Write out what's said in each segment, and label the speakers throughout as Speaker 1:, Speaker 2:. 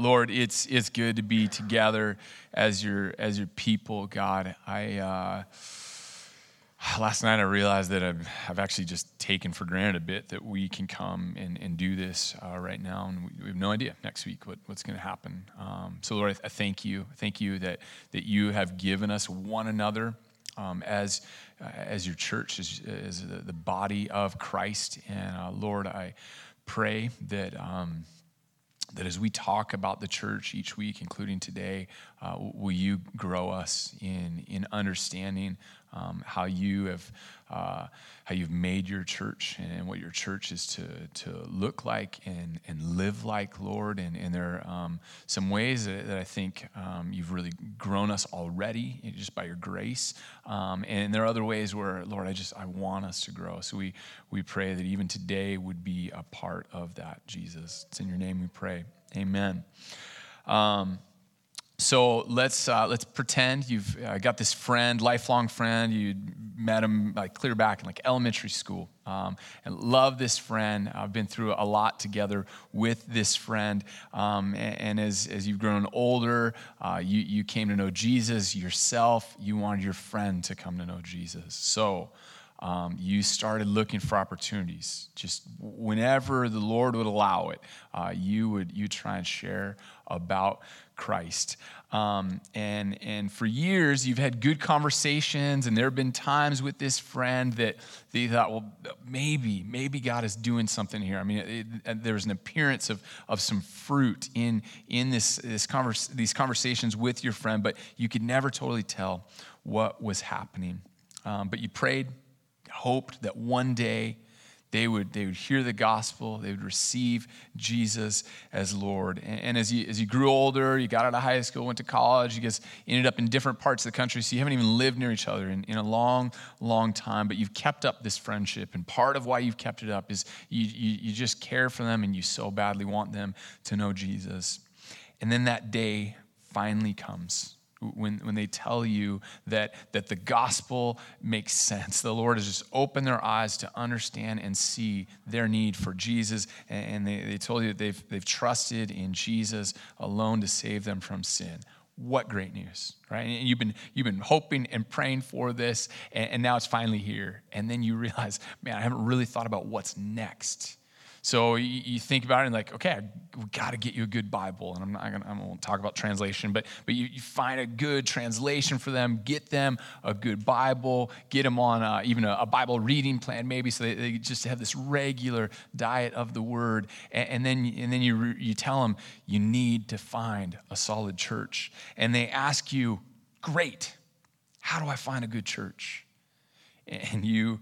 Speaker 1: Lord, it's it's good to be together as your as your people, God. I uh, last night I realized that I've, I've actually just taken for granted a bit that we can come and, and do this uh, right now, and we, we, have no idea next week what, what's going to happen. Um, so, Lord, I, I, thank you, thank you that that you have given us one another. Um, as uh, as your church, as, as the, the, body of Christ, and uh, Lord, I pray that um, that as we talk about the church each week, including today, uh, will you grow us in, in understanding um, how you have uh, how you've made your church and what your church is to, to look like and, and live like, Lord. And, and there are um, some ways that, that I think um, you've really grown us already just by your grace. Um, and there are other ways where, Lord, I just I want us to grow. So we we pray that even today would be a part of that, Jesus. It's in your name we pray. Amen. So let's uh, let's pretend you've uh, got this friend, lifelong friend. You met him like clear back in like elementary school, um, and love this friend. I've been through a lot together with this friend, um, and, and, as as you've grown older, uh, you you came to know Jesus yourself. You wanted your friend to come to know Jesus. So um, you started looking for opportunities. Just whenever the Lord would allow it, uh, you would you try and share about Christ. Um, and and for years, you've had good conversations, and there have been times with this friend that you thought, well, maybe maybe God is doing something here. I mean, it, it, there was an appearance of of some fruit in in this this converse, these conversations with your friend, but you could never totally tell what was happening. Um, but you prayed hoped that one day they would, they would hear the gospel, they would receive Jesus as Lord. And, and, as, you, as you grew older, you got out of high school, went to college, you guys ended up in different parts of the country, so you haven't even lived near each other in, in a long, long time, but you've kept up this friendship. And part of why you've kept it up is you, you, you just care for them and you so badly want them to know Jesus. And then that day finally comes when, when they tell you that, that the gospel makes sense. The Lord has just opened their eyes to understand and see their need for Jesus. And they, they told you that they've, they've trusted in Jesus alone to save them from sin. What great news, right? And you've been, you've been hoping and praying for this, and, and now it's finally here. And then you realize, man, I haven't really thought about what's next. So you, you think about it and like, okay, I, we got to get you a good Bible. And I'm not gonna, I won't talk about translation, but but you, you, find a good translation for them, get them a good Bible, get them on a, even a, a, Bible reading plan maybe, so they, they, just have this regular diet of the Word. And, and then and then you you tell them you need to find a solid church, and they ask you, great, how do I find a good church? And you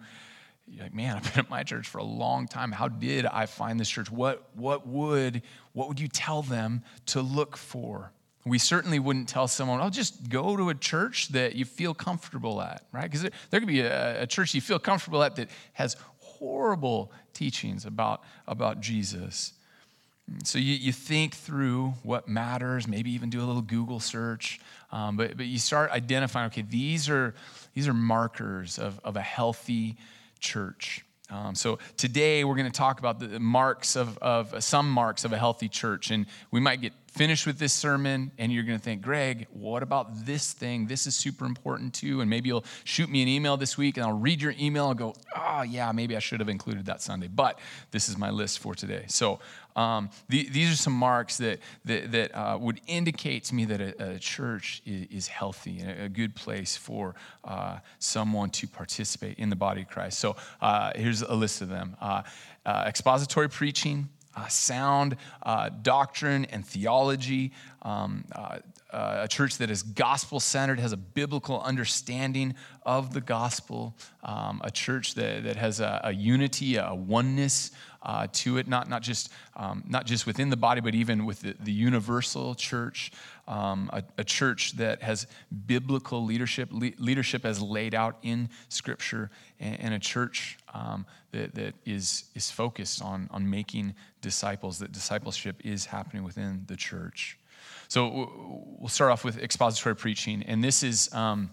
Speaker 1: you're like, man, I've been at my church for a long time. How did I find this church? What, what, would, what would you tell them to look for? We certainly wouldn't tell someone, oh, just go to a church that you feel comfortable at, right? Because there, there could be a, a church you feel comfortable at that has horrible teachings about, about Jesus. So you, you think through what matters, maybe even do a little Google search, um, but, but you start identifying, okay, these are, these are markers of, of a healthy church. Um, so today we're going to talk about the marks of, of some marks of a healthy church, and we might get finished with this sermon and you're going to think, Greg, what about this thing? This is super important too. And maybe you'll shoot me an email this week and I'll read your email and go, oh, yeah, maybe I should have included that Sunday. But this is my list for today. So um, the, these are some marks that, that, that uh, would indicate to me that a, a church is, is, healthy and a good place for uh, someone to participate in the body of Christ. So uh, here's a list of them uh, uh, expository preaching uh, sound uh, doctrine and theology, um, uh, uh, a church that is gospel centered, has a biblical understanding of the gospel, um, a church that, that has a, a unity, a oneness uh, to it, not, not, just, um, not just within the body, but even with the, the universal church, um, a, a, church that has biblical leadership, le- leadership as laid out in Scripture, and, and a church um, that, that is, is focused on, on making disciples, that discipleship is happening within the church. So we'll start off with expository preaching, and this is. Um,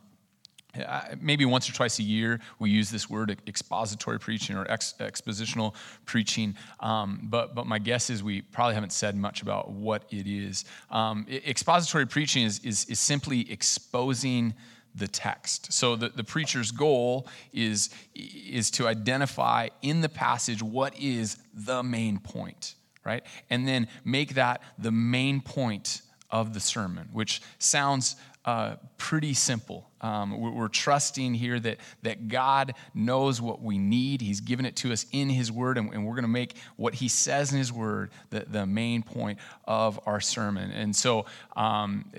Speaker 1: maybe once or twice a year we use this word expository preaching or ex- expositional preaching. Um, but, but my guess is we probably haven't said much about what it is. Um, expository preaching is, is, is simply exposing the text. So the, the preacher's goal is, is to identify in the passage what is the main point right? And then make that the main point of the sermon which sounds uh, pretty simple. Um, we're, trusting here that, that God knows what we need. He's given it to us in His Word, and, and we're going to make what He says in His Word the, the main point of our sermon. And so um,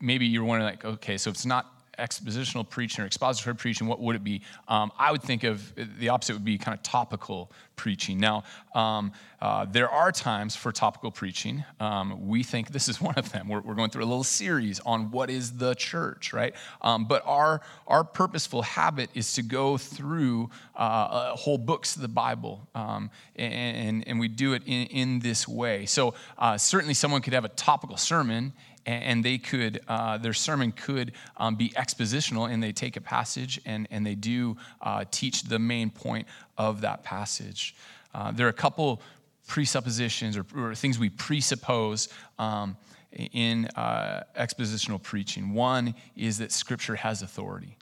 Speaker 1: maybe you're wondering, like, okay, so it's not expositional preaching or expository preaching, what would it be? Um, I would think of the opposite would be kind of topical preaching. Now, um, uh, there are times for topical preaching. Um, we think this is one of them. We're, we're, going through a little series on what is the church, right? Um, but our, our purposeful habit is to go through uh, whole books of the Bible, um, and, and, we do it in, in this way. So, uh, certainly, someone could have a topical sermon and they could uh, their sermon could um, be expositional and they take a passage and, and they do uh, teach the main point of that passage. Uh, there are a couple presuppositions or, or things we presuppose um, in uh, expositional preaching. One is that scripture has authority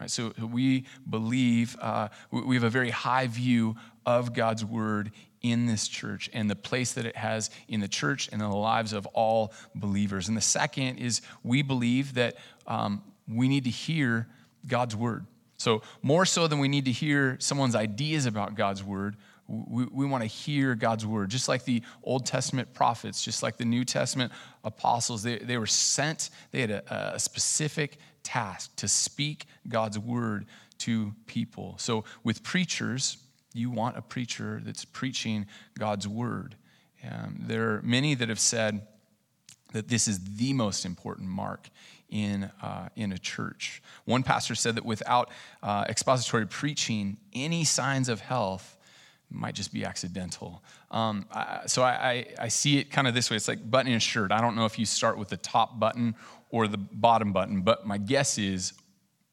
Speaker 1: right? So we believe uh, we have a very high view of god's word in this church and the place that it has in the church and in the lives of all believers. And the second is we believe that um, we need to hear God's word. So, more so than we need to hear someone's ideas about God's word, we, we want to hear God's word. Just like the Old Testament prophets, just like the New Testament apostles, they, they were sent, they had a, a specific task to speak God's word to people. So, with preachers, you want a preacher that's preaching God's word. Um, there are many that have said that this is the most important mark in, uh, in a church. One pastor said that without uh, expository preaching, any signs of health might just be accidental. Um, I, so I, I, I, see it kind of this way it's like buttoning a shirt. I don't know if you start with the top button or the bottom button, but my guess is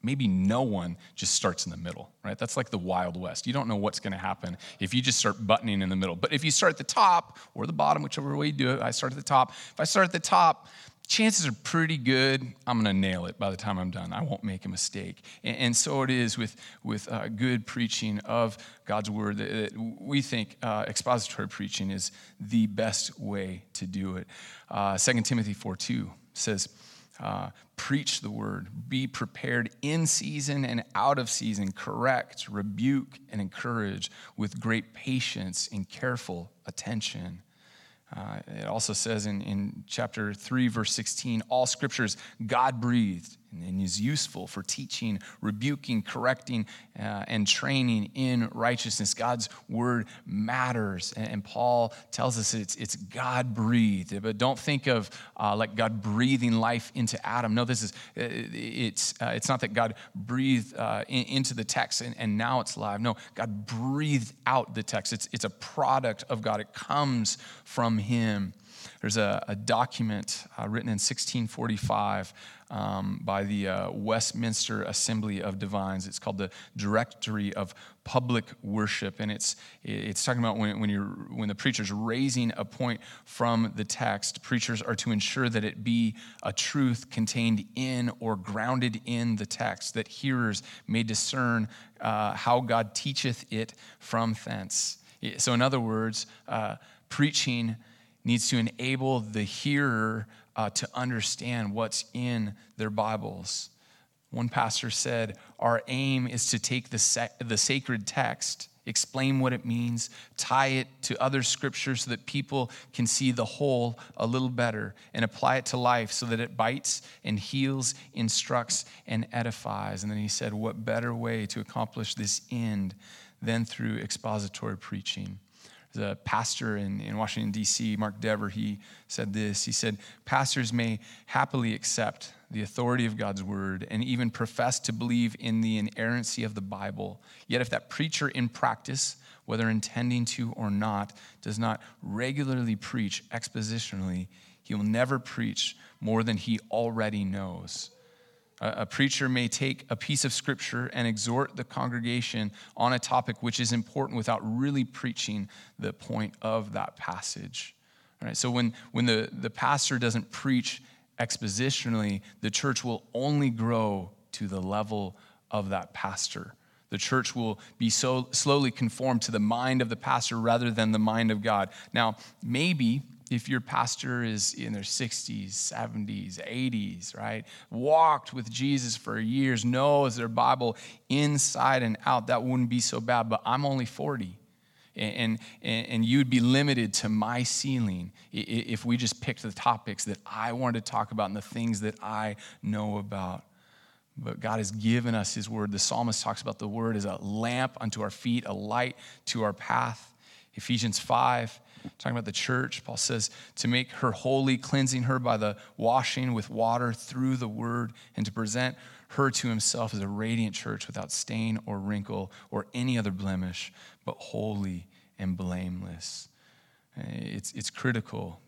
Speaker 1: maybe no one just starts in the middle, right? That's like the Wild West. You don't know what's going to happen if you just start buttoning in the middle. But if you start at the top or the bottom, whichever way you do it, I start at the top. If I start at the top, chances are pretty good I'm going to nail it by the time I'm done. I won't make a mistake. And, and so it is with, with uh, good preaching of God's word. That, we think uh, expository preaching is the best way to do it. Uh, 2 Timothy 4 2 says, uh, preach the word, be prepared in season and out of season, correct, rebuke, and encourage with great patience and careful attention. Uh, it also says in, in chapter 3, verse 16, all scriptures God breathed and is useful for teaching, rebuking, correcting, uh, and training in righteousness. God's word matters. And, and Paul tells us it's, it's God breathed. But don't think of uh, like God breathing life into Adam. No, this is, uh, it's, uh, it's not that God breathed uh, in, into the text and, and now it's live. No, God breathed out the text. It's, it's a product of God, it comes from Him. There's a, a document uh, written in 1645 um, by the uh, Westminster Assembly of Divines. It's called the Directory of Public Worship, and it's it's talking about when when you're when the preacher's raising a point from the text. Preachers are to ensure that it be a truth contained in or grounded in the text, that hearers may discern uh, how God teacheth it from thence. So, in other words, uh, preaching needs to enable the hearer uh, to understand what's in their Bibles. One pastor said, Our aim is to take the, the sacred text, explain what it means, tie it to other scriptures so that people can see the whole a little better, and apply it to life so that it bites and heals, instructs, and edifies. And then he said, What better way to accomplish this end than through expository preaching? The pastor in, in Washington, D.C., Mark Dever, he said this. He said, Pastors may happily accept the authority of God's word and even profess to believe in the inerrancy of the Bible. Yet, if that preacher in practice, whether intending to or not, does not regularly preach expositionally, he will never preach more than he already knows. A, preacher may take a piece of scripture and exhort the congregation on a topic which is important without really preaching the point of that passage. All right, so when, when the, the pastor doesn't preach expositionally, the church will only grow to the level of that pastor. The church will be so slowly conformed to the mind of the pastor rather than the mind of God. Now, maybe if your pastor is in their 60s, 70s, 80s, right, walked with Jesus for years, knows their Bible inside and out, that wouldn't be so bad. But I'm only 40. And, and, and you'd be limited to my ceiling if we just picked the topics that I wanted to talk about and the things that I know about. But God has given us His word. The psalmist talks about the word as a lamp unto our feet, a light to our path. Ephesians 5, talking about the church, Paul says, to make her holy, cleansing her by the washing with water through the word, and to present her to himself as a radiant church without stain or wrinkle or any other blemish, but holy and blameless. It's, it's critical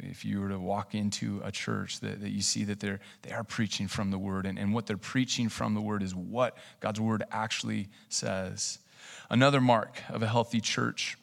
Speaker 1: if you were to walk into a church that, that you see that they're they are preaching from the word and, and what they're preaching from the word is what god's word actually says another mark of a healthy church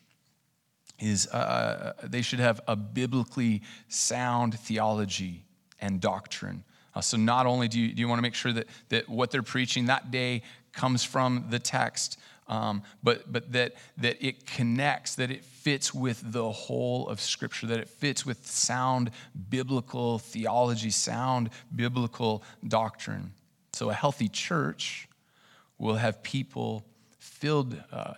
Speaker 1: is uh, they should have a biblically sound theology and doctrine uh, so not only do you, do you want to make sure that, that what they're preaching that day comes from the text um, but, but that, that it connects, that it fits with the whole of Scripture, that it fits with sound biblical theology, sound biblical doctrine. So a healthy church will have people filled uh,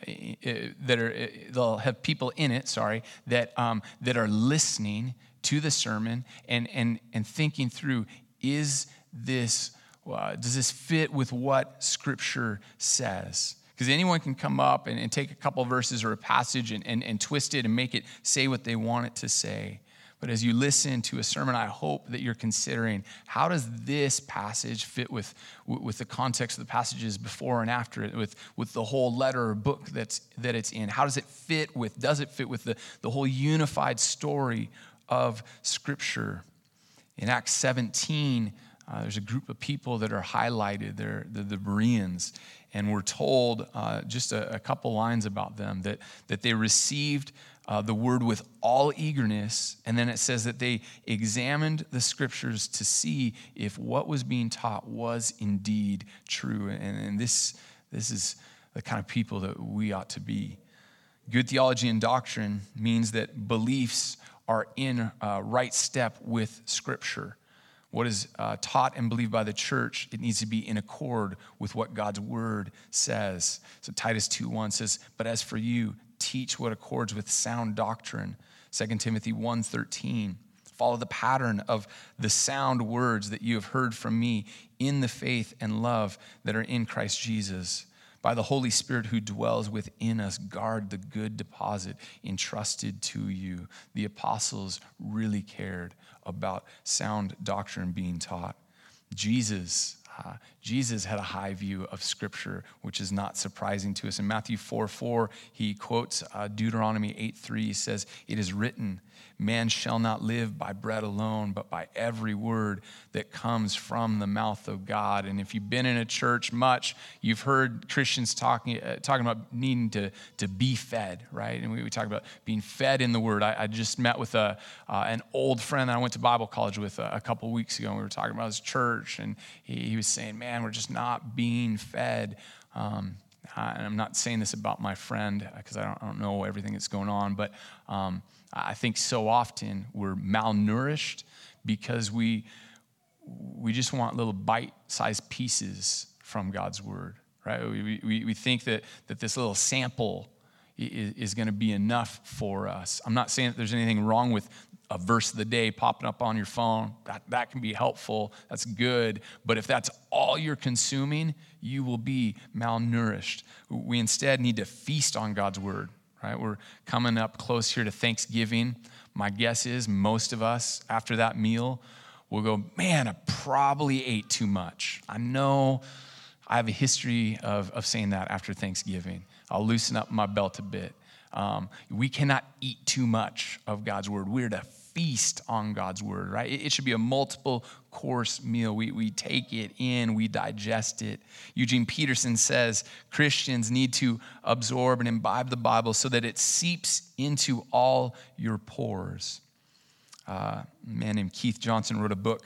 Speaker 1: that are they'll have people in it sorry that um, that are listening to the sermon and and and thinking through is this uh, does this fit with what scripture says because anyone can come up and, and, take a couple verses or a passage and, and, and twist it and make it say what they want it to say. But as you listen to a sermon, I hope that you're considering how does this passage fit with, with the context of the passages before and after it, with, with the whole letter or book that's, that it's in? How does it fit with, does it fit with the, the whole unified story of Scripture? In Acts 17, uh, there's a group of people that are highlighted. They're, they're the Bereans and we're told uh, just a, a, couple lines about them that, that they received uh, the word with all eagerness, and then it says that they examined the scriptures to see if what was being taught was indeed true. And, and this, this is the kind of people that we ought to be. Good theology and doctrine means that beliefs are in uh, right step with scripture what is uh, taught and believed by the church, it needs to be in accord with what God's word says. So Titus 2:1 says, "But as for you, teach what accords with sound doctrine." 2 Timothy 1:13, follow the pattern of the sound words that you have heard from me in the faith and love that are in Christ Jesus. By the Holy Spirit who dwells within us, guard the good deposit entrusted to you. The apostles really cared about sound doctrine being taught. Jesus, uh, Jesus had a high view of Scripture, which is not surprising to us. In Matthew 4 4, he quotes uh, Deuteronomy 8 3. He says, It is written, Man shall not live by bread alone, but by every word that comes from the mouth of God. And if you've been in a church much, you've heard Christians talking, uh, talking about needing to, to be fed, right? And we, we talk about being fed in the word. I, I just met with a, uh, an old friend that I went to Bible college with a, a couple weeks ago, and we were talking about his church, and he, he was saying, Man, we're just not being fed. Um, and I'm not saying this about my friend because I, I don't, know everything that's going on, but um, I think so often we're malnourished because we, we just want little bite sized pieces from God's word, right? We, we, we think that, that this little sample is, is going to be enough for us. I'm not saying that there's anything wrong with a verse of the day popping up on your phone. That, that can be helpful. That's good. But if that's all you're consuming, you will be malnourished. We instead need to feast on God's word right? We're coming up close here to Thanksgiving. My guess is most of us, after that meal, will go, man, I probably ate too much. I know I have a history of, of saying that after Thanksgiving. I'll loosen up my belt a bit. Um, we cannot eat too much of God's word. We're to feast on God's word, right? It, should be a multiple course meal. We, we take it in, we digest it. Eugene Peterson says Christians need to absorb and imbibe the Bible so that it seeps into all your pores. Uh, a man named Keith Johnson wrote a book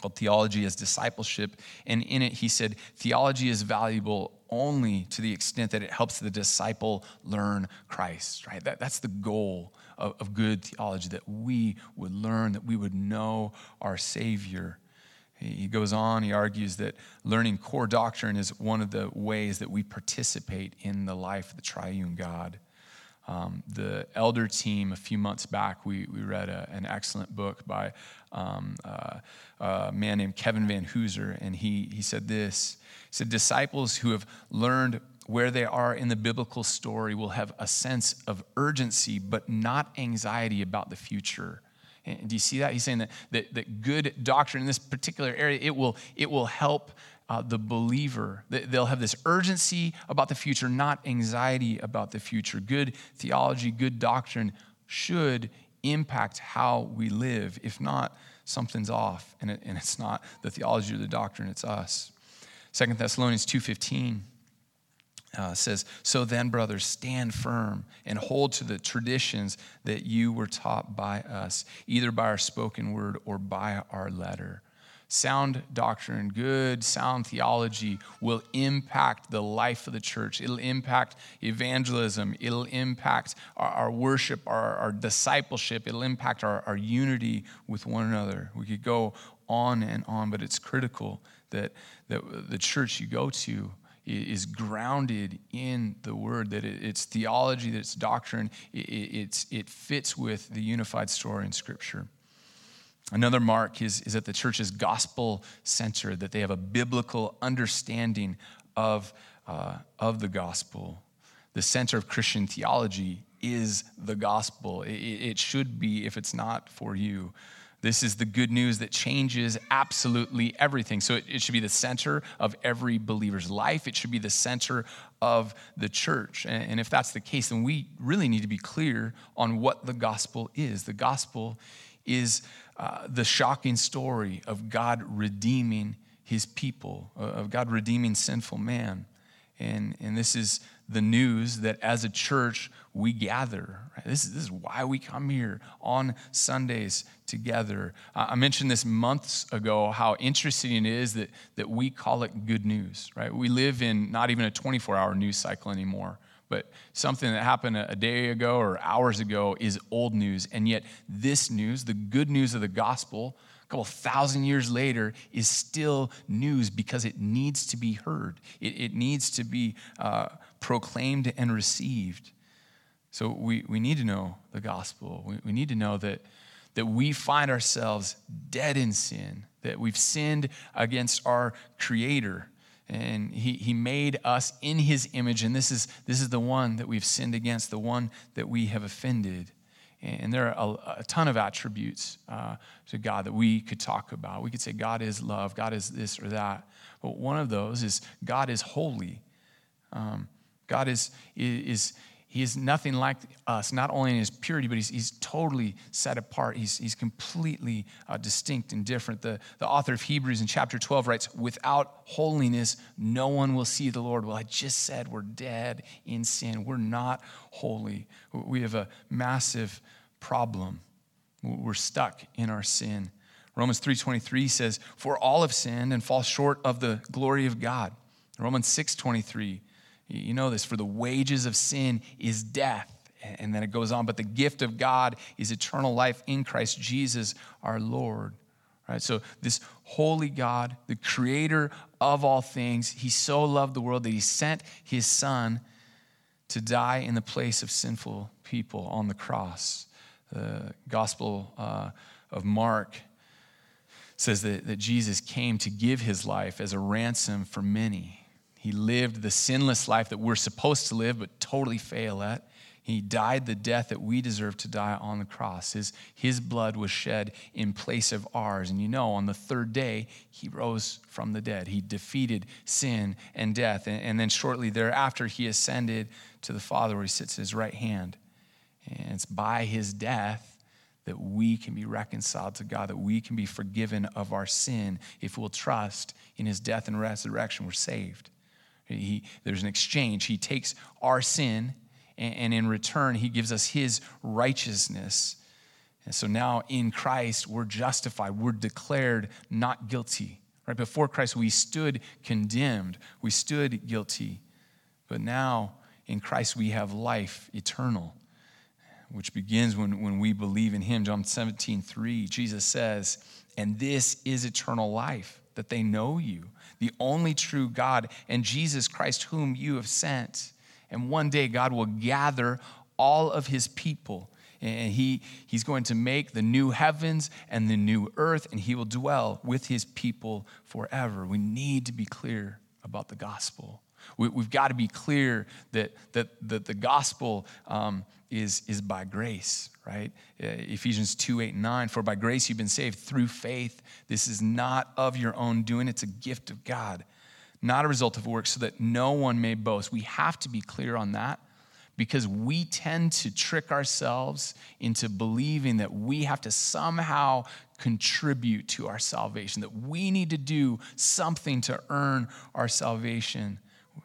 Speaker 1: called Theology as Discipleship. And in it, he said, Theology is valuable only to the extent that it helps the disciple learn Christ, right? That, that's the goal of, of good theology, that we would learn, that we would know our Savior. He goes on, he argues that learning core doctrine is one of the ways that we participate in the life of the triune God. Um, the elder team, a few months back, we, we read a, an excellent book by um, uh, a man named Kevin Vanhoozer, and he, he said this. He said, Disciples who have learned where they are in the biblical story will have a sense of urgency, but not anxiety about the future. And do you see that? He's saying that, that, that good doctrine in this particular area, it will, it will help uh, the believer. They'll have this urgency about the future, not anxiety about the future. Good theology, good doctrine should impact how we live. If not, something's off, and, it, and it's not the theology or the doctrine, it's us. Second Thessalonians 2.15 uh, says, So then, brothers, stand firm and hold to the traditions that you were taught by us, either by our spoken word or by our letter sound doctrine, good, sound theology will impact the life of the church. It'll impact evangelism. It'll impact our, our worship, our, our, discipleship. It'll impact our, our unity with one another. We could go on and on, but it's critical that, that the church you go to is grounded in the word, that it's theology, that it's doctrine, it, it's, it fits with the unified story in Scripture. Another mark is, is that the church is gospel centered, that they have a biblical understanding of, uh, of the gospel. The center of Christian theology is the gospel. It, it should be if it's not for you. This is the good news that changes absolutely everything. So it, it, should be the center of every believer's life. It should be the center of the church. And, and if that's the case, then we really need to be clear on what the gospel is. The gospel is uh, the shocking story of God redeeming his people, uh, of God redeeming sinful man. And, and this is the news that as a church we gather. Right? This, is, this is why we come here on Sundays together. I mentioned this months ago how interesting it is that, that we call it good news, right? We live in not even a 24 hour news cycle anymore but something that happened a day ago or hours ago is old news. And yet, this news, the good news of the gospel, a couple thousand years later, is still news because it needs to be heard, it, it needs to be uh, proclaimed and received. So, we, we need to know the gospel. We, we need to know that, that we find ourselves dead in sin, that we've sinned against our Creator and he, he made us in his image and this is this is the one that we've sinned against the one that we have offended and there are a, a ton of attributes uh, to god that we could talk about we could say god is love god is this or that but one of those is god is holy um, god is is he is nothing like us, not only in his purity, but he's, he's totally set apart. He's, he's completely uh, distinct and different. The, the author of Hebrews in chapter 12 writes, Without holiness, no one will see the Lord. Well, I just said we're dead in sin. We're not holy. We have a massive problem. We're stuck in our sin. Romans 3.23 says, For all have sinned and fall short of the glory of God. Romans 6.23 you know this, for the wages of sin is death. And then it goes on, but the gift of God is eternal life in Christ Jesus our Lord. Right? So, this holy God, the creator of all things, he so loved the world that he sent his son to die in the place of sinful people on the cross. The Gospel uh, of Mark says that, that Jesus came to give his life as a ransom for many. He lived the sinless life that we're supposed to live but totally fail at. He died the death that we deserve to die on the cross. His, his blood was shed in place of ours. And you know, on the third day, he rose from the dead. He defeated sin and death. And, and then shortly thereafter, he ascended to the Father where he sits at his right hand. And it's by his death that we can be reconciled to God, that we can be forgiven of our sin. If we'll trust in his death and resurrection, we're saved. He, there's an exchange. He takes our sin, and, and in return, he gives us his righteousness. And so now in Christ, we're justified, we're declared not guilty. Right before Christ, we stood condemned, we stood guilty. But now in Christ, we have life eternal which begins when, when we believe in him. John 17, 3, Jesus says, And this is eternal life, that they know you, the only true God, and Jesus Christ, whom you have sent. And one day God will gather all of his people. And he, he's going to make the new heavens and the new earth, and he will dwell with his people forever. We need to be clear about the gospel. We, have got to be clear that, that, that the gospel um, is, is by grace, right? Uh, Ephesians 2 8 9. For by grace you've been saved through faith. This is not of your own doing, it's a gift of God, not a result of works, so that no one may boast. We have to be clear on that because we tend to trick ourselves into believing that we have to somehow contribute to our salvation, that we need to do something to earn our salvation.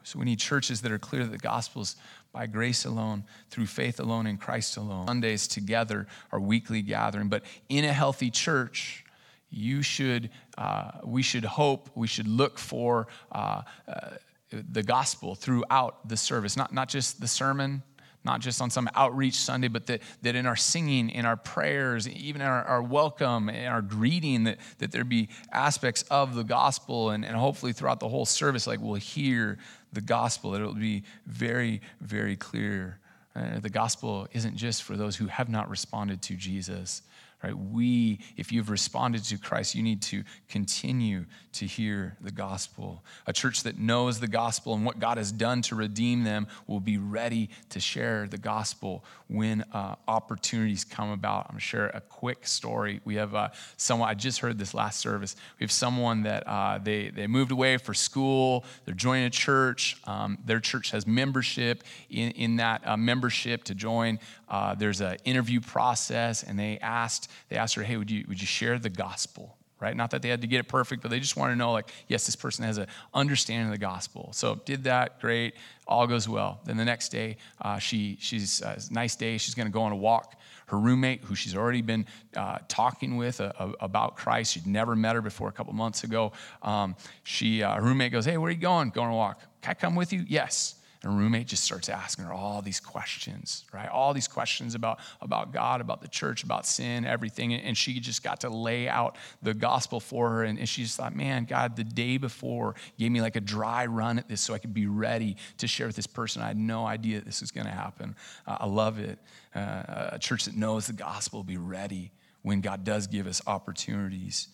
Speaker 1: So we need churches that are clear that the gospel is by grace alone, through faith alone, in Christ alone. Sundays together, our weekly gathering. But in a healthy church, you should, uh, we should hope, we should look for uh, uh, the gospel throughout the service, not, not just the sermon, not just on some outreach Sunday, but that, that in our singing, in our prayers, even in our, our welcome, in our greeting, that, that there be aspects of the gospel, and, and hopefully throughout the whole service, like we'll hear the gospel, that it will be very, very clear. Uh, the gospel isn't just for those who have not responded to Jesus, right? We, if you've responded to Christ, you need to continue to hear the gospel. A church that knows the gospel and what God has done to redeem them will be ready to share the gospel when uh, opportunities come about. I'm going to share a quick story. We have uh, someone, I just heard this last service. We have someone that uh, they, they moved away for school, they're joining a church. Um, their church has membership. In, in that uh, membership to join, uh, there's an interview process, and they asked, they asked her, hey, would you, would you share the gospel? right? Not that they had to get it perfect, but they just want to know, like, yes, this person has an understanding of the gospel. So did that, great, all goes well. Then the next day, uh, she she's uh, nice day. She's going to go on a walk. Her roommate, who she's already been uh, talking with uh, about Christ, she'd never met her before a couple months ago. Um, she uh, her roommate goes, "Hey, where are you going? Going a walk? Can I come with you?" Yes. And her roommate just starts asking her all these questions, right? All these questions about, about God, about the church, about sin, everything. And she just got to lay out the gospel for her. And she just thought, man, God, the day before gave me like a dry run at this so I could be ready to share with this person. I had no idea this was going to happen. Uh, I love it. Uh, a church that knows the gospel will be ready when God does give us opportunities.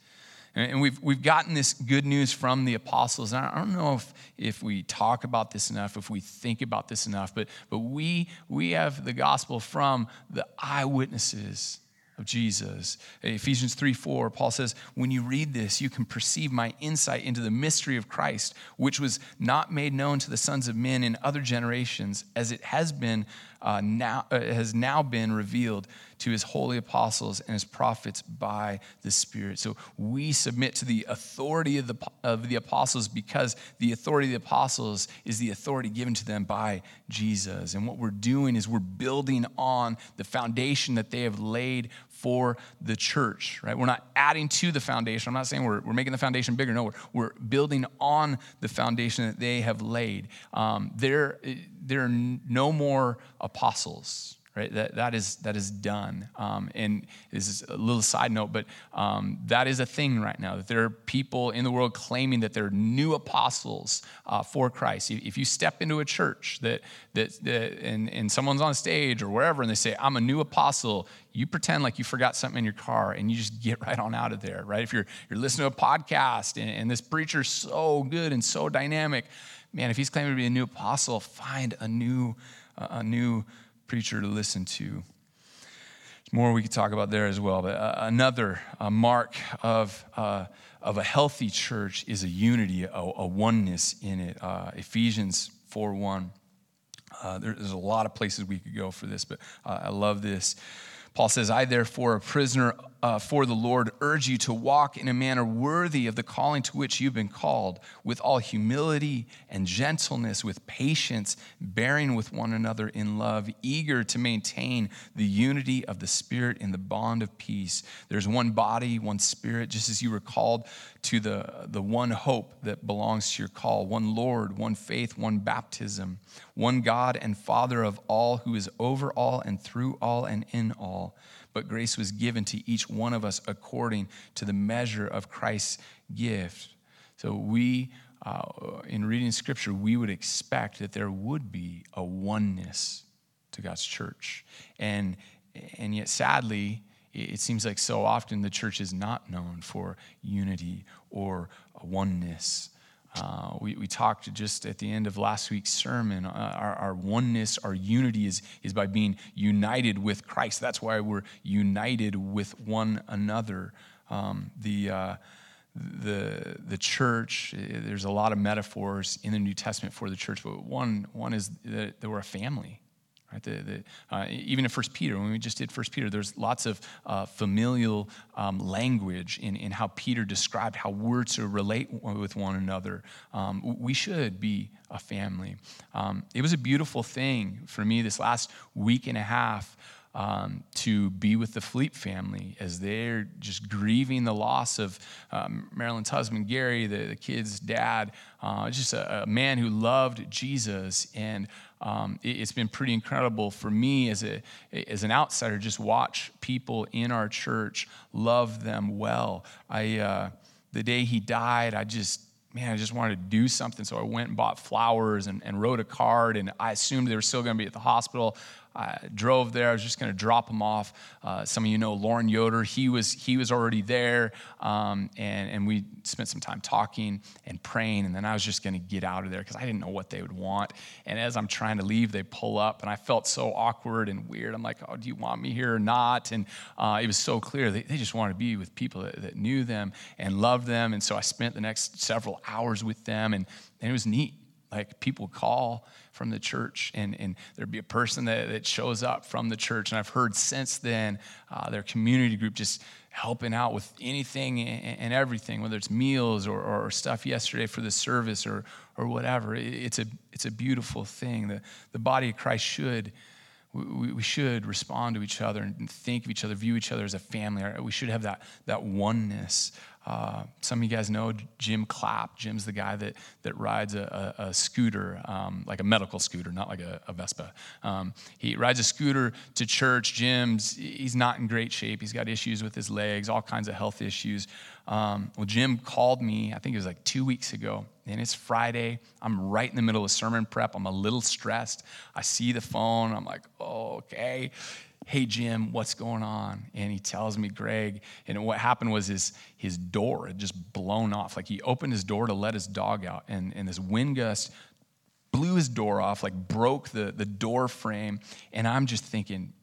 Speaker 1: And we've, we've gotten this good news from the apostles. And I don't know if, if we talk about this enough, if we think about this enough, but, but we, we have the gospel from the eyewitnesses of Jesus. Ephesians 3 4, Paul says, When you read this, you can perceive my insight into the mystery of Christ, which was not made known to the sons of men in other generations, as it has been uh, now, uh, has now been revealed to his holy apostles and his prophets by the Spirit. So we submit to the authority of the, of the apostles because the authority of the apostles is the authority given to them by Jesus. And what we're doing is we're building on the foundation that they have laid for the church, right? We're not adding to the foundation. I'm not saying we're, we're making the foundation bigger. No, we're, we're building on the foundation that they have laid. Um, there, there are no more apostles right? That, that, is, that is done. Um, and this is a little side note, but um, that is a thing right now, that there are people in the world claiming that they're new apostles uh, for Christ. If you step into a church that, that, that and, and someone's on stage or wherever and they say, I'm a new apostle, you pretend like you forgot something in your car and you just get right on out of there, right? If you're, you're listening to a podcast and, and this preacher's so good and so dynamic, man, if he's claiming to be a new apostle, find a new, a new preacher to listen to. There's more we could talk about there as well, but uh, another uh, mark of, uh, of a healthy church is a unity, a, a oneness in it. Uh, Ephesians 4 1. Uh, there's a lot of places we could go for this, but I love this. Paul says, I therefore, a prisoner uh, for the Lord, urge you to walk in a manner worthy of the calling to which you've been called, with all humility and gentleness, with patience, bearing with one another in love, eager to maintain the unity of the Spirit in the bond of peace. There's one body, one Spirit, just as you were called to the, the one hope that belongs to your call one Lord, one faith, one baptism, one God and Father of all, who is over all and through all and in all but grace was given to each one of us according to the measure of Christ's gift. So we, uh, in reading scripture, we would expect that there would be a oneness to God's church. And, and yet, sadly, it seems like so often the church is not known for unity or oneness. Uh, we, we talked just at the end of last week's sermon. Uh, our, our, oneness, our unity is, is by being united with Christ. That's why we're united with one another. Um, the, uh, the, the church, eh, there's a lot of metaphors in the New Testament for the church, but one, one is that, that we're a family. Right? The, the, uh, even in First Peter, when we just did First Peter, there's lots of uh, familial um, language in, in how Peter described how we're to relate with one another. Um, we should be a family. Um, it was a beautiful thing for me this last week and a half um, to be with the Fleet family as they're just grieving the loss of um, Marilyn's husband, Gary, the, the kid's dad, uh, just a, a, man who loved Jesus. And um, it, has been pretty incredible for me as, a, as an outsider, just watch people in our church love them well. I, uh, the day he died, I just man, I just wanted to do something. So I went and bought flowers and, and wrote a card, and I assumed they were still going to be at the hospital. I drove there. I was just going to drop him off. Uh, some of you know Lauren Yoder. He was he was already there, um, and and we spent some time talking and praying. And then I was just going to get out of there because I didn't know what they would want. And as I'm trying to leave, they pull up, and I felt so awkward and weird. I'm like, "Oh, do you want me here or not?" And uh, it was so clear they, they just wanted to be with people that, that knew them and loved them. And so I spent the next several hours with them, and, and it was neat. Like people call from the church, and, and there'd be a person that, that shows up from the church. And I've heard since then uh, their community group just helping out with anything and everything, whether it's meals or, or stuff yesterday for the service or, or whatever. It's a, it's a beautiful thing. The, the body of Christ should. We, we should respond to each other and think of each other, view each other as a family. We should have that, that oneness. Uh, some of you guys know Jim Clapp. Jim's the guy that, that rides a, a, a scooter, um, like a medical scooter, not like a, a Vespa. Um, he rides a scooter to church. Jim's, he's not in great shape. He's got issues with his legs, all kinds of health issues. Um, well, Jim called me, I think it was like two weeks ago, and it's Friday. I'm right in the middle of sermon prep. I'm a little stressed. I see the phone. I'm like, oh, okay hey jim what's going on? And he tells me greg and what happened was his, his door had just blown off. Like he opened his door to let his dog out and, and this wind gust blew his door off like broke the, the door frame. And i'm just thinking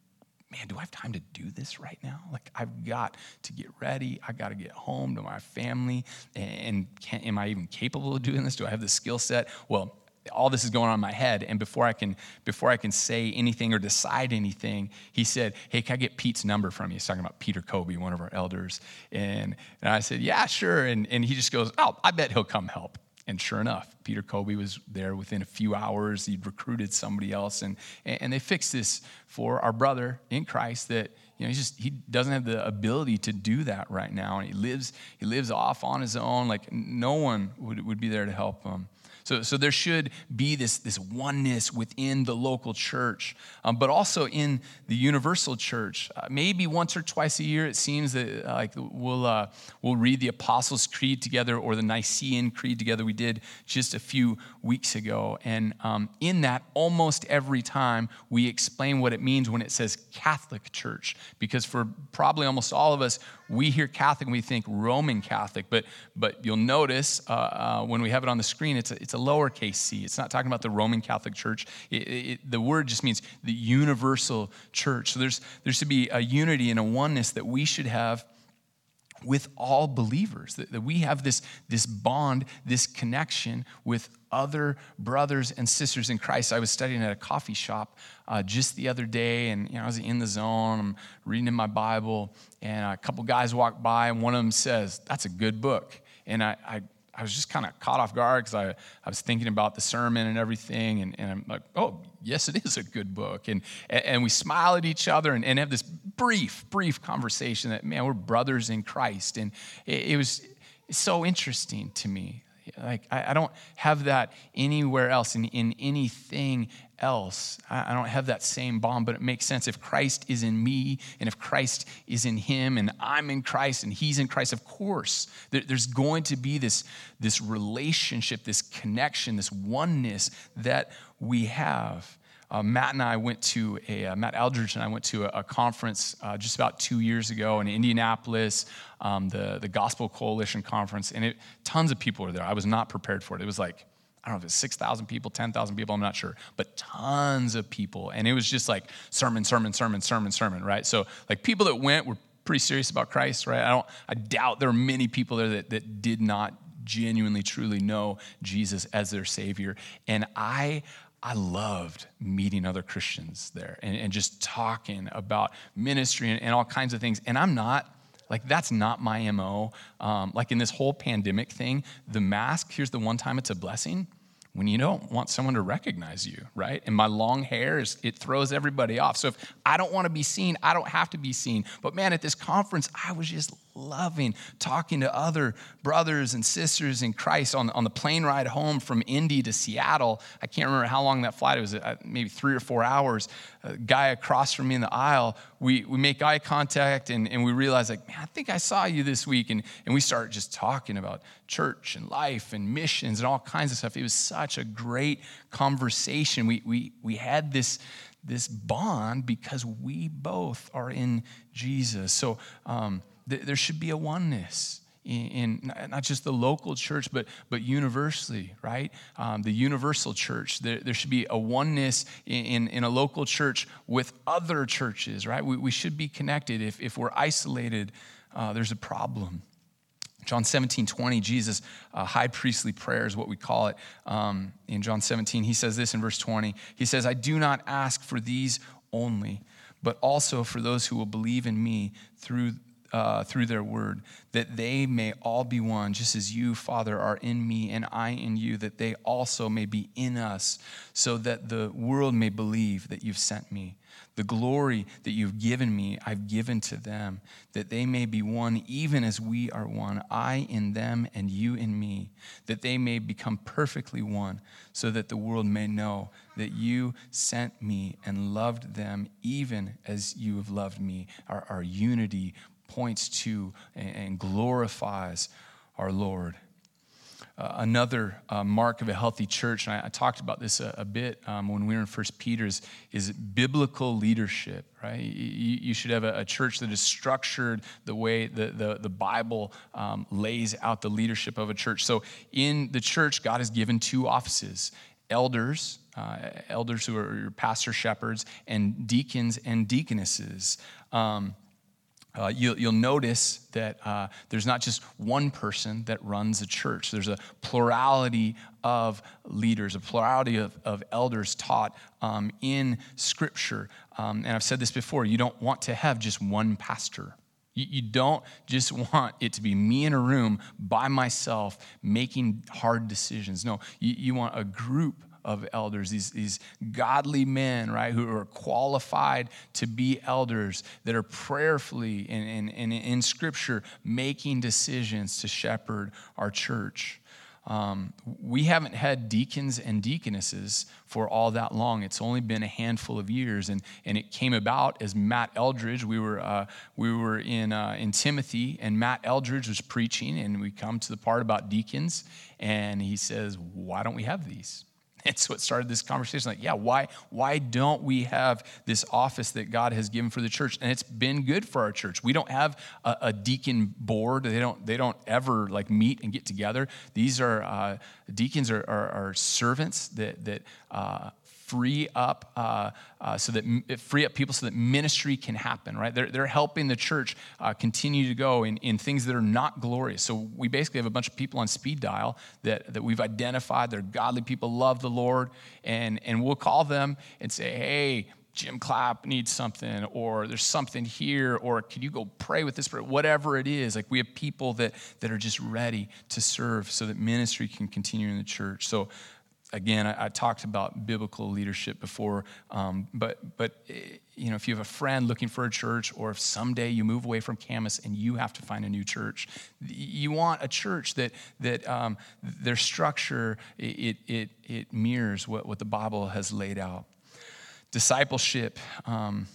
Speaker 1: man do i have time to do this right now? Like i've got to get ready. I got to get home to my family. And can, am i even capable of doing this? Do i have the skill set? Well all this is going on in my head. And before i can before i can say anything or decide anything he said hey can i get pete's number from you? He's talking about peter kobe one of our elders. And, and i said yeah sure. And, and he just goes oh i bet he'll come help. And sure enough peter kobe was there within a few hours. He'd recruited somebody else. And, and they fixed this for our brother in christ that you know, he just he doesn't have the ability to do that right now, and he lives he lives off on his own. Like no one would, would be there to help him. So, so there should be this, this oneness within the local church, um, but also in the universal church. Uh, maybe once or twice a year, it seems that uh, like we'll, uh, we'll read the Apostles' Creed together or the Nicene Creed together. We did just a few weeks ago. And um, in that, almost every time, we explain what it means when it says Catholic Church, because for probably almost all of us, we hear Catholic and we think Roman Catholic, but, but you'll notice uh, uh, when we have it on the screen, it's a, it's a lowercase c. It's not talking about the Roman Catholic Church. It, it, the word just means the universal church. So there's, there should be a unity and a oneness that we should have with all believers, that, that we have this, this bond, this connection with other brothers and sisters in Christ. I was studying at a coffee shop uh, just the other day, and you know, I was in the zone. I'm reading in my Bible, and a couple guys walked by, and one of them says, That's a good book. And I, I I was just kind of caught off guard because I, I was thinking about the sermon and everything. And, and I'm like, oh, yes, it is a good book. And, and we smile at each other and, and have this brief, brief conversation that, man, we're brothers in Christ. And it, it was so interesting to me. Like, I, I, don't have that anywhere else in, in anything else. I, I don't have that same bond, but it makes sense. If Christ is in me and if Christ is in him and I'm in Christ and he's in Christ, of course, there, there's going to be this, this relationship, this connection, this oneness that we have. Uh, Matt and I went to a, uh, Matt Eldridge and I went to a, a conference uh, just about two years ago in Indianapolis, um, the, the Gospel Coalition Conference, and it, tons of people were there. I was not prepared for it. It was like, I don't know if it's 6,000 people, 10,000 people, I'm not sure, but tons of people. And it was just like sermon, sermon, sermon, sermon, sermon, right? So, like, people that went were pretty serious about Christ, right? I don't, I doubt there are many people there that, that did not genuinely, truly know Jesus as their Savior. And I, I loved meeting other Christians there and, and just talking about ministry and, and, all kinds of things. And I'm not, like, that's not my MO. Um, like, in this whole pandemic thing, the mask, here's the one time it's a blessing when you don't want someone to recognize you, right? And my long hair is it throws everybody off. So if I don't want to be seen, I don't have to be seen. But man, at this conference, I was just loving talking to other brothers and sisters in Christ on, on the plane ride home from Indy to Seattle. I can't remember how long that flight was, uh, maybe three or four hours. A guy across from me in the aisle, we, we make eye contact and, and we realize, like, man, I think I saw you this week. And, and we start just talking about church and life and missions and all kinds of stuff. It was such a great conversation. We, we, we had this, this bond because we both are in Jesus. So, um, there should be a oneness in, not just the local church, but, but universally, right? Um, the universal church. There, there should be a oneness in, in, in, a local church with other churches, right? We, we should be connected. If, if we're isolated, uh, there's a problem. John 17, 20, Jesus' uh, high priestly prayer is what we call it. Um, in John 17, he says this in verse 20. He says, I do not ask for these only, but also for those who will believe in me through uh, through their word, that they may all be one, just as you, Father, are in me and I in you, that they also may be in us, so that the world may believe that you've sent me. The glory that you've given me, I've given to them, that they may be one, even as we are one, I in them and you in me, that they may become perfectly one, so that the world may know that you sent me and loved them, even as you have loved me. Our, our unity points to and glorifies our Lord. Uh, another uh, mark of a healthy church, and I, I talked about this a, a bit um, when we were in First Peter's, is biblical leadership. Right? You, you should have a, a, church that is structured the way the, the, the Bible um, lays out the leadership of a church. So in the church, God has given two offices: elders, uh, elders who are your pastor shepherds, and deacons and deaconesses. Um, uh, you'll, you'll, notice that uh, there's not just one person that runs a church. There's a plurality of leaders, a plurality of, of elders taught um, in Scripture. Um, and I've said this before you don't want to have just one pastor. You, you don't just want it to be me in a room by myself making hard decisions. No, you, you want a group of elders, these, these godly men, right, who are qualified to be elders, that are prayerfully and in, in, in, Scripture making decisions to shepherd our church. Um, we haven't had deacons and deaconesses for all that long. It's only been a handful of years, and, and it came about as Matt Eldridge. We were uh, we were in uh, in Timothy, and Matt Eldridge was preaching, and we come to the part about deacons, and he says, "Why don't we have these?" And so it started this conversation like, yeah, why, why don't we have this office that God has given for the church? And it's been good for our church. We don't have a, a deacon board. They don't, they don't ever like meet and get together. These are, uh, deacons are, are, are, servants that, that uh, free up uh, uh, so that free up people so that ministry can happen right they're, they're helping the church uh, continue to go in, in things that are not glorious so we basically have a bunch of people on speed dial that, that we've identified they're godly people love the lord and, and we'll call them and say hey Jim Clapp needs something, or there's something here, or could you go pray with this person? Whatever it is, like we have people that, that are just ready to serve so that ministry can continue in the church. So, again, I, I talked about biblical leadership before, um, but, but eh, you know, if you have a friend looking for a church, or if someday you move away from Camas and you have to find a new church, you want a church that, that um, their structure, it, it, it mirrors what, what the Bible has laid out. Discipleship um,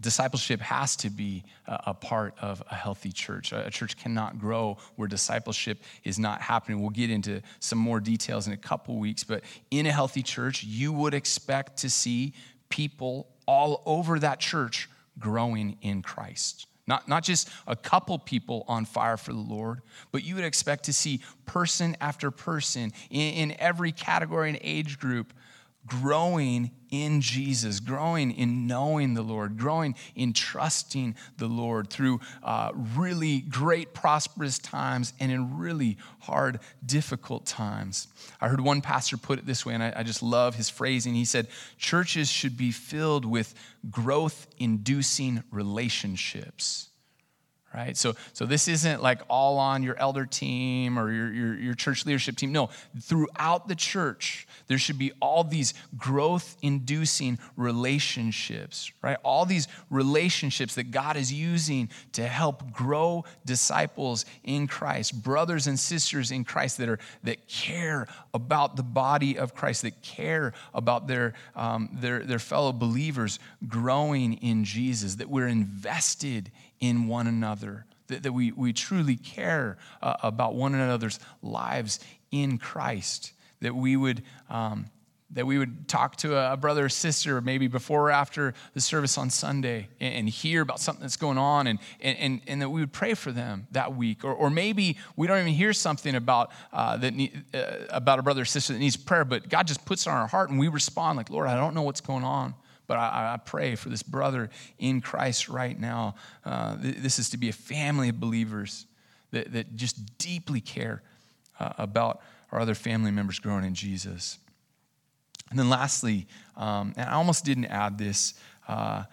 Speaker 1: discipleship has to be a, part of a healthy church. A, a, church cannot grow where discipleship is not happening. We'll get into some more details in a couple weeks but in a healthy church you would expect to see people all over that church growing in christ. Not, not just a couple people on fire for the Lord, but you would expect to see person after person in, in every category and age group growing in Jesus, growing in knowing the Lord, growing in trusting the Lord through uh, really great, prosperous times and in really hard, difficult times. I heard one pastor put it this way, and I, I just love his phrasing. He said, Churches should be filled with growth inducing relationships right? So, so this isn't like all on your elder team or your, your, your, church leadership team. No, throughout the church, there should be all these growth inducing relationships, right? All these relationships that God is using to help grow disciples in Christ, brothers and sisters in Christ that, are, that care about the body of Christ, that care about their, um, their, their fellow believers growing in Jesus, that we're invested in one another, that, that we, we truly care uh, about one another's lives in Christ, that we would. Um, that we would talk to a brother or sister maybe before or after the service on Sunday and, hear about something that's going on and, and, and, that we would pray for them that week. Or, or maybe we don't even hear something about, uh, that uh, about a brother or sister that needs prayer, but God just puts it on our heart and we respond like, Lord, I don't know what's going on. But I, I pray for this brother in Christ right now. Uh, this is to be a family of believers that, that just deeply care uh, about our other family members growing in Jesus. And then lastly, um, and I almost didn't add this, uh,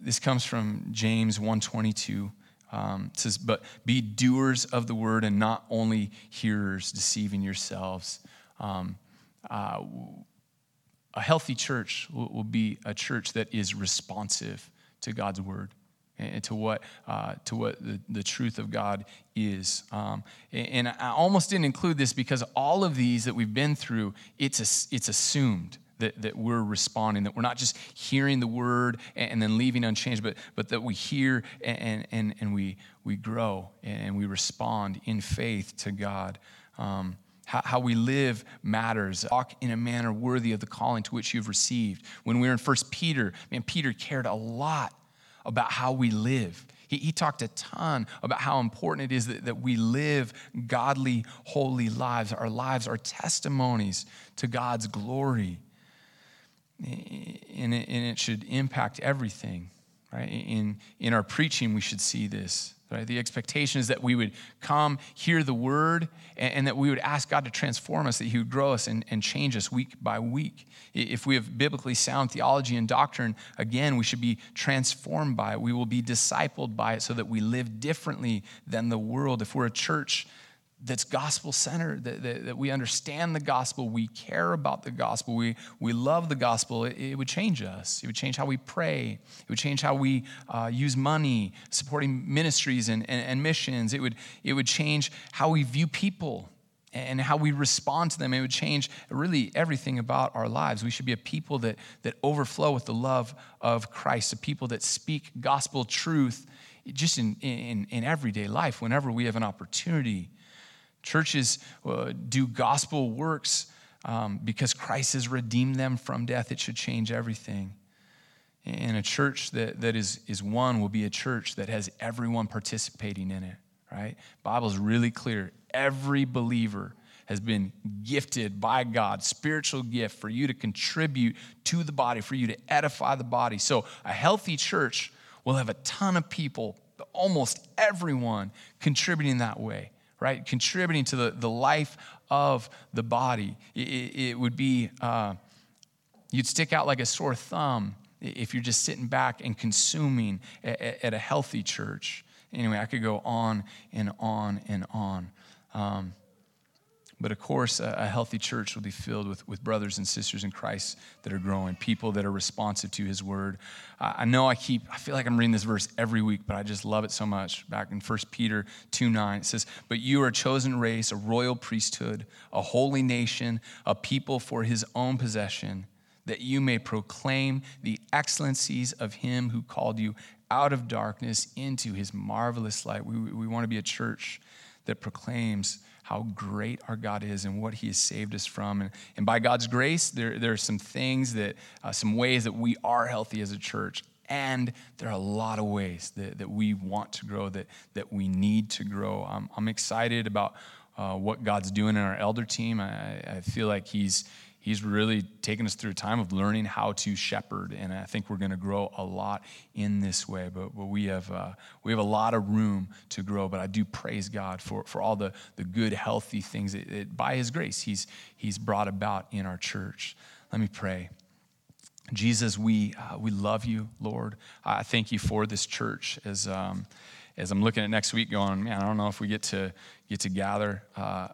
Speaker 1: this comes from James 122. Um, it says, but be doers of the word and not only hearers, deceiving yourselves. Um, uh, a healthy church will, be a church that is responsive to God's word and to what, uh, to what the, the truth of God is. Um, and I almost didn't include this because all of these that we've been through, it's, a, it's assumed. That, that we're responding, that we're not just hearing the word and, and then leaving unchanged, but, but that we hear and, and, and we, we grow and we respond in faith to God. Um, how, how we live matters. Walk in a manner worthy of the calling to which you've received. When we were in First Peter, man, Peter cared a lot about how we live. He, he talked a ton about how important it is that, that we live godly, holy lives. Our lives are testimonies to God's glory. And it, and it should impact everything, right? In, in our preaching, we should see this. Right? The expectation is that we would come, hear the word, and, and, that we would ask God to transform us, that He would grow us and, and change us week by week. If we have biblically sound theology and doctrine, again, we should be transformed by it. We will be discipled by it so that we live differently than the world. If we're a church that's gospel centered, that, that, that, we understand the gospel, we care about the gospel, we, we love the gospel, it, it would change us. It would change how we pray, it would change how we uh, use money, supporting ministries and, and, and, missions. It would, it would change how we view people and how we respond to them. It would change really everything about our lives. We should be a people that, that overflow with the love of Christ, a people that speak gospel truth just in, in, in everyday life whenever we have an opportunity. Churches uh, do gospel works um, because Christ has redeemed them from death. It should change everything. And a church that, that is, is one will be a church that has everyone participating in it, right? Bible is really clear. Every believer has been gifted by God, spiritual gift for you to contribute to the body, for you to edify the body. So a healthy church will have a ton of people, almost everyone, contributing that way, right? Contributing to the, the life of the body. It, it would be, uh, you'd stick out like a sore thumb if you're just sitting back and consuming at, at a healthy church. Anyway, I could go on and on and on. Um, but of course, a, healthy church will be filled with, with brothers and sisters in Christ that are growing, people that are responsive to his word. Uh, I know I keep, I feel like I'm reading this verse every week, but I just love it so much. Back in 1 Peter 2 9, it says, But you are a chosen race, a royal priesthood, a holy nation, a people for his own possession, that you may proclaim the excellencies of him who called you out of darkness into his marvelous light. We, we want to be a church that proclaims how great our God is and what He has saved us from. And, and by God's grace, there, there are some things that, uh, some ways that we are healthy as a church. And there are a lot of ways that, that we want to grow, that, that we need to grow. I'm, I'm excited about uh, what God's doing in our elder team. I, I feel like He's he's really taken us through a time of learning how to shepherd, and I think we're going to grow a lot in this way. But, but we have uh, we have a lot of room to grow. But I do praise God for, for all the, the good, healthy things that, that by His grace He's He's brought about in our church. Let me pray. Jesus, we uh, we love you, Lord. I thank you for this church as. Um, as I'm looking at next week, going, man, I don't know if we get to get to gather uh,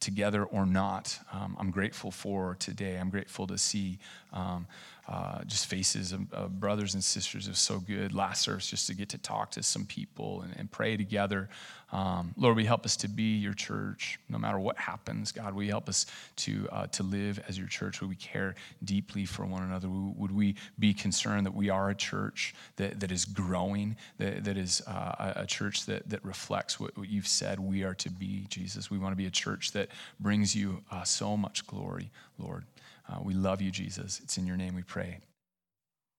Speaker 1: together or not. Um, I'm grateful for today. I'm grateful to see um, uh, just faces of, of, brothers and sisters. Was so good last service just to get to talk to some people and, and pray together. Um, Lord, we help us to be your church no matter what happens. God, we help us to, uh, to live as your church. Would we care deeply for one another? Would we be concerned that we are a church that, that is growing, that, that is uh, a church that, that reflects what, what, you've said we are to be, Jesus? We want to be a church that brings you uh, so much glory, Lord. Uh, we love you, Jesus. It's in your name we pray.